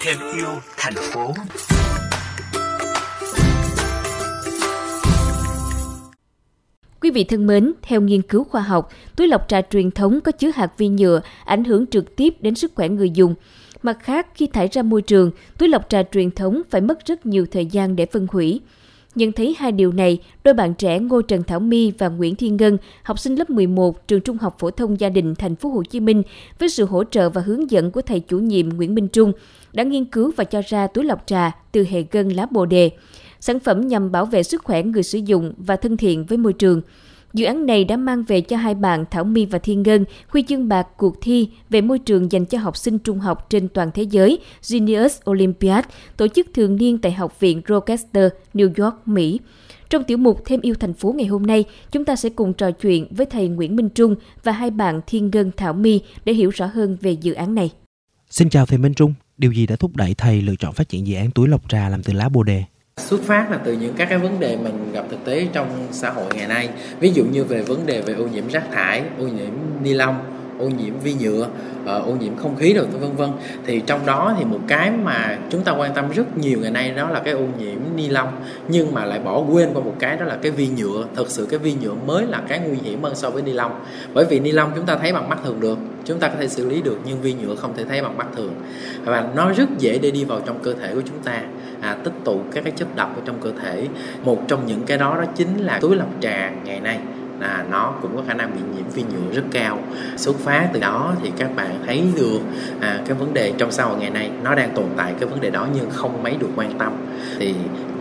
thêm yêu thành phố Quý vị thân mến, theo nghiên cứu khoa học, túi lọc trà truyền thống có chứa hạt vi nhựa ảnh hưởng trực tiếp đến sức khỏe người dùng. Mặt khác, khi thải ra môi trường, túi lọc trà truyền thống phải mất rất nhiều thời gian để phân hủy. Nhận thấy hai điều này, đôi bạn trẻ Ngô Trần Thảo My và Nguyễn Thiên Ngân, học sinh lớp 11 trường Trung học phổ thông gia đình thành phố Hồ Chí Minh, với sự hỗ trợ và hướng dẫn của thầy chủ nhiệm Nguyễn Minh Trung, đã nghiên cứu và cho ra túi lọc trà từ hệ gân lá bồ đề. Sản phẩm nhằm bảo vệ sức khỏe người sử dụng và thân thiện với môi trường. Dự án này đã mang về cho hai bạn Thảo My và Thiên Ngân huy chương bạc cuộc thi về môi trường dành cho học sinh trung học trên toàn thế giới Genius Olympiad, tổ chức thường niên tại Học viện Rochester, New York, Mỹ. Trong tiểu mục Thêm yêu thành phố ngày hôm nay, chúng ta sẽ cùng trò chuyện với thầy Nguyễn Minh Trung và hai bạn Thiên Ngân Thảo My để hiểu rõ hơn về dự án này. Xin chào thầy Minh Trung, điều gì đã thúc đẩy thầy lựa chọn phát triển dự án túi lọc trà làm từ lá bồ đề? Xuất phát là từ những các cái vấn đề mình gặp thực tế trong xã hội ngày nay. Ví dụ như về vấn đề về ô nhiễm rác thải, ô nhiễm ni lông, ô nhiễm vi nhựa ờ, ô nhiễm không khí rồi, vân vân. Thì trong đó thì một cái mà chúng ta quan tâm rất nhiều ngày nay đó là cái ô nhiễm ni lông, nhưng mà lại bỏ quên qua một cái đó là cái vi nhựa. Thực sự cái vi nhựa mới là cái nguy hiểm hơn so với ni lông. Bởi vì ni lông chúng ta thấy bằng mắt thường được, chúng ta có thể xử lý được, nhưng vi nhựa không thể thấy bằng mắt thường. Và nó rất dễ để đi vào trong cơ thể của chúng ta à, tích tụ các cái chất độc ở trong cơ thể. Một trong những cái đó đó chính là túi lọc trà ngày nay. Là nó cũng có khả năng bị nhiễm vi nhựa rất cao. Xuất phát từ đó thì các bạn thấy được à, cái vấn đề trong xã hội ngày nay nó đang tồn tại cái vấn đề đó nhưng không mấy được quan tâm. Thì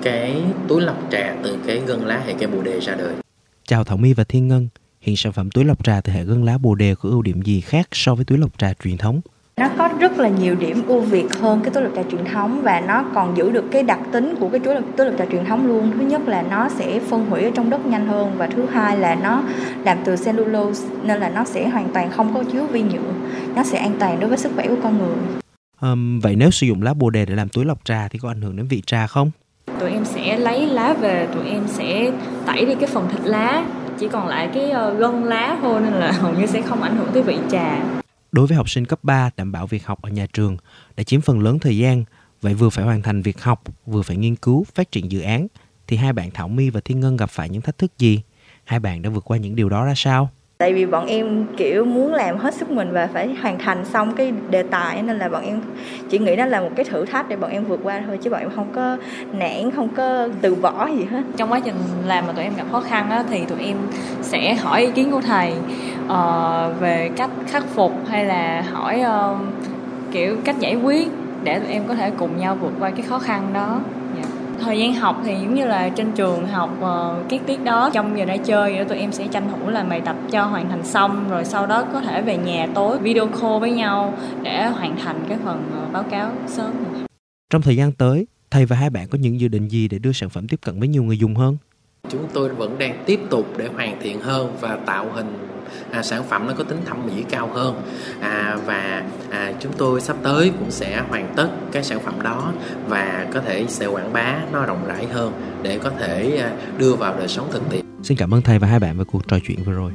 cái túi lọc trà từ cái gân lá hệ cây bồ đề ra đời. Chào Thảo My và Thiên Ngân, hiện sản phẩm túi lọc trà từ hệ gân lá bồ đề có ưu điểm gì khác so với túi lọc trà truyền thống? Nó có rất là nhiều điểm ưu việt hơn cái túi lọc trà truyền thống và nó còn giữ được cái đặc tính của cái túi lọc, túi lọc trà truyền thống luôn. Thứ nhất là nó sẽ phân hủy ở trong đất nhanh hơn và thứ hai là nó làm từ cellulose nên là nó sẽ hoàn toàn không có chứa vi nhựa. Nó sẽ an toàn đối với sức khỏe của con người. Um, vậy nếu sử dụng lá bồ đề để làm túi lọc trà thì có ảnh hưởng đến vị trà không? tụi em sẽ lấy lá về tụi em sẽ tẩy đi cái phần thịt lá chỉ còn lại cái ờ, gân lá thôi nên là hầu như sẽ không ảnh hưởng tới vị trà Đối với học sinh cấp 3, đảm bảo việc học ở nhà trường đã chiếm phần lớn thời gian, vậy vừa phải hoàn thành việc học, vừa phải nghiên cứu, phát triển dự án, thì hai bạn Thảo My và Thiên Ngân gặp phải những thách thức gì? Hai bạn đã vượt qua những điều đó ra sao? Tại vì bọn em kiểu muốn làm hết sức mình và phải hoàn thành xong cái đề tài nên là bọn em chỉ nghĩ đó là một cái thử thách để bọn em vượt qua thôi chứ bọn em không có nản không có từ bỏ gì hết. Trong quá trình làm mà tụi em gặp khó khăn á, thì tụi em sẽ hỏi ý kiến của thầy uh, về cách khắc phục hay là hỏi uh, kiểu cách giải quyết để tụi em có thể cùng nhau vượt qua cái khó khăn đó thời gian học thì giống như là trên trường học ờ, các tiết đó trong giờ ra chơi đó, tụi em sẽ tranh thủ làm bài tập cho hoàn thành xong rồi sau đó có thể về nhà tối video call với nhau để hoàn thành cái phần ờ, báo cáo sớm Trong thời gian tới, thầy và hai bạn có những dự định gì để đưa sản phẩm tiếp cận với nhiều người dùng hơn? chúng tôi vẫn đang tiếp tục để hoàn thiện hơn và tạo hình à, sản phẩm nó có tính thẩm mỹ cao hơn à, và à, chúng tôi sắp tới cũng sẽ hoàn tất cái sản phẩm đó và có thể sẽ quảng bá nó rộng rãi hơn để có thể à, đưa vào đời sống thực tiễn Xin cảm ơn thầy và hai bạn về cuộc trò chuyện vừa rồi.